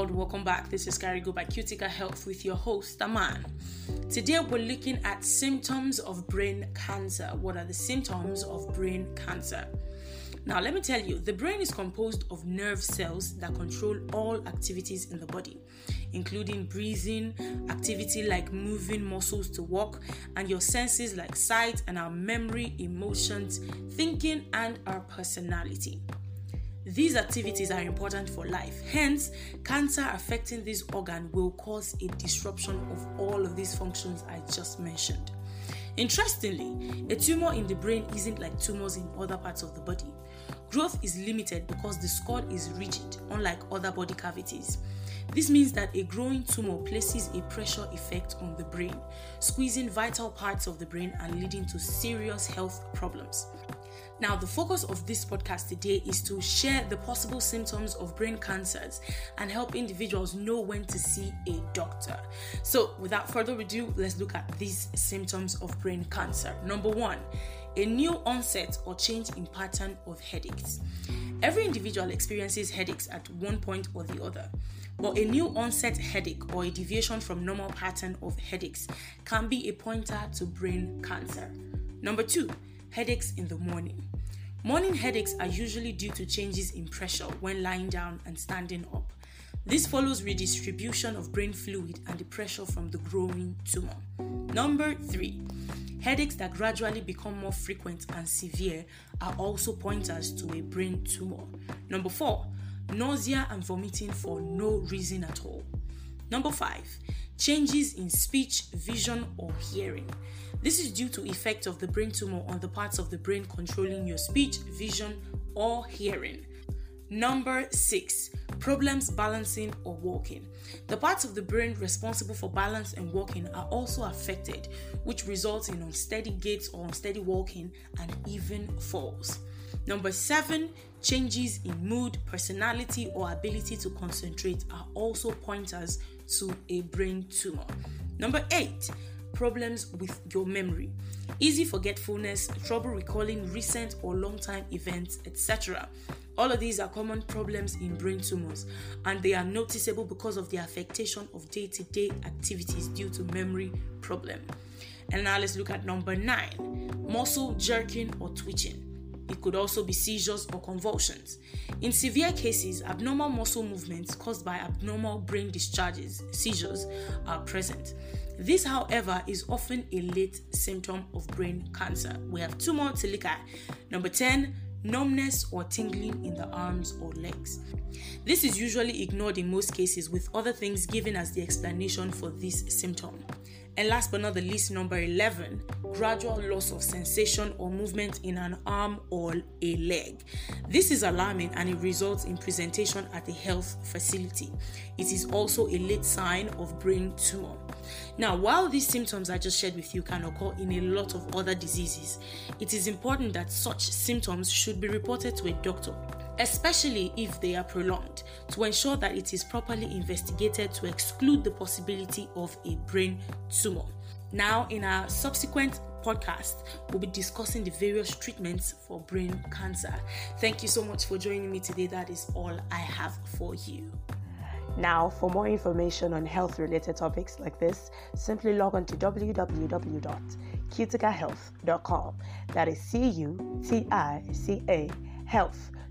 world, welcome back. This is Carigo by Cutica Health with your host, Aman. Today we're looking at symptoms of brain cancer. What are the symptoms of brain cancer? Now, let me tell you, the brain is composed of nerve cells that control all activities in the body, including breathing, activity like moving muscles to walk, and your senses like sight and our memory, emotions, thinking, and our personality. These activities are important for life. Hence, cancer affecting this organ will cause a disruption of all of these functions I just mentioned. Interestingly, a tumor in the brain isn't like tumors in other parts of the body. Growth is limited because the skull is rigid, unlike other body cavities. This means that a growing tumor places a pressure effect on the brain, squeezing vital parts of the brain and leading to serious health problems. Now, the focus of this podcast today is to share the possible symptoms of brain cancers and help individuals know when to see a doctor. So, without further ado, let's look at these symptoms of brain cancer. Number one, a new onset or change in pattern of headaches. Every individual experiences headaches at one point or the other, but a new onset headache or a deviation from normal pattern of headaches can be a pointer to brain cancer. Number two, headaches in the morning. Morning headaches are usually due to changes in pressure when lying down and standing up. This follows redistribution of brain fluid and the pressure from the growing tumor. Number three, headaches that gradually become more frequent and severe are also pointers to a brain tumor. Number four, nausea and vomiting for no reason at all. Number five, changes in speech, vision, or hearing. This is due to effect of the brain tumor on the parts of the brain controlling your speech, vision, or hearing. Number 6. Problems balancing or walking. The parts of the brain responsible for balance and walking are also affected, which results in unsteady gaits or unsteady walking and even falls. Number 7. Changes in mood, personality, or ability to concentrate are also pointers to a brain tumor. Number 8 problems with your memory, easy forgetfulness, trouble recalling recent or long time events, etc. All of these are common problems in brain tumors, and they are noticeable because of the affectation of day to day activities due to memory problem. And now let's look at number nine muscle jerking or twitching. It could also be seizures or convulsions. In severe cases, abnormal muscle movements caused by abnormal brain discharges, seizures, are present. This, however, is often a late symptom of brain cancer. We have two more to look at. Number 10, numbness or tingling in the arms or legs. This is usually ignored in most cases, with other things given as the explanation for this symptom. And last but not the least, number 11, gradual loss of sensation or movement in an arm or a leg. This is alarming and it results in presentation at a health facility. It is also a late sign of brain tumor. Now, while these symptoms I just shared with you can occur in a lot of other diseases, it is important that such symptoms should be reported to a doctor especially if they are prolonged, to ensure that it is properly investigated to exclude the possibility of a brain tumor. Now, in our subsequent podcast, we'll be discussing the various treatments for brain cancer. Thank you so much for joining me today. That is all I have for you. Now, for more information on health related topics like this, simply log on to www.cuticahealth.com. That is C U T I C A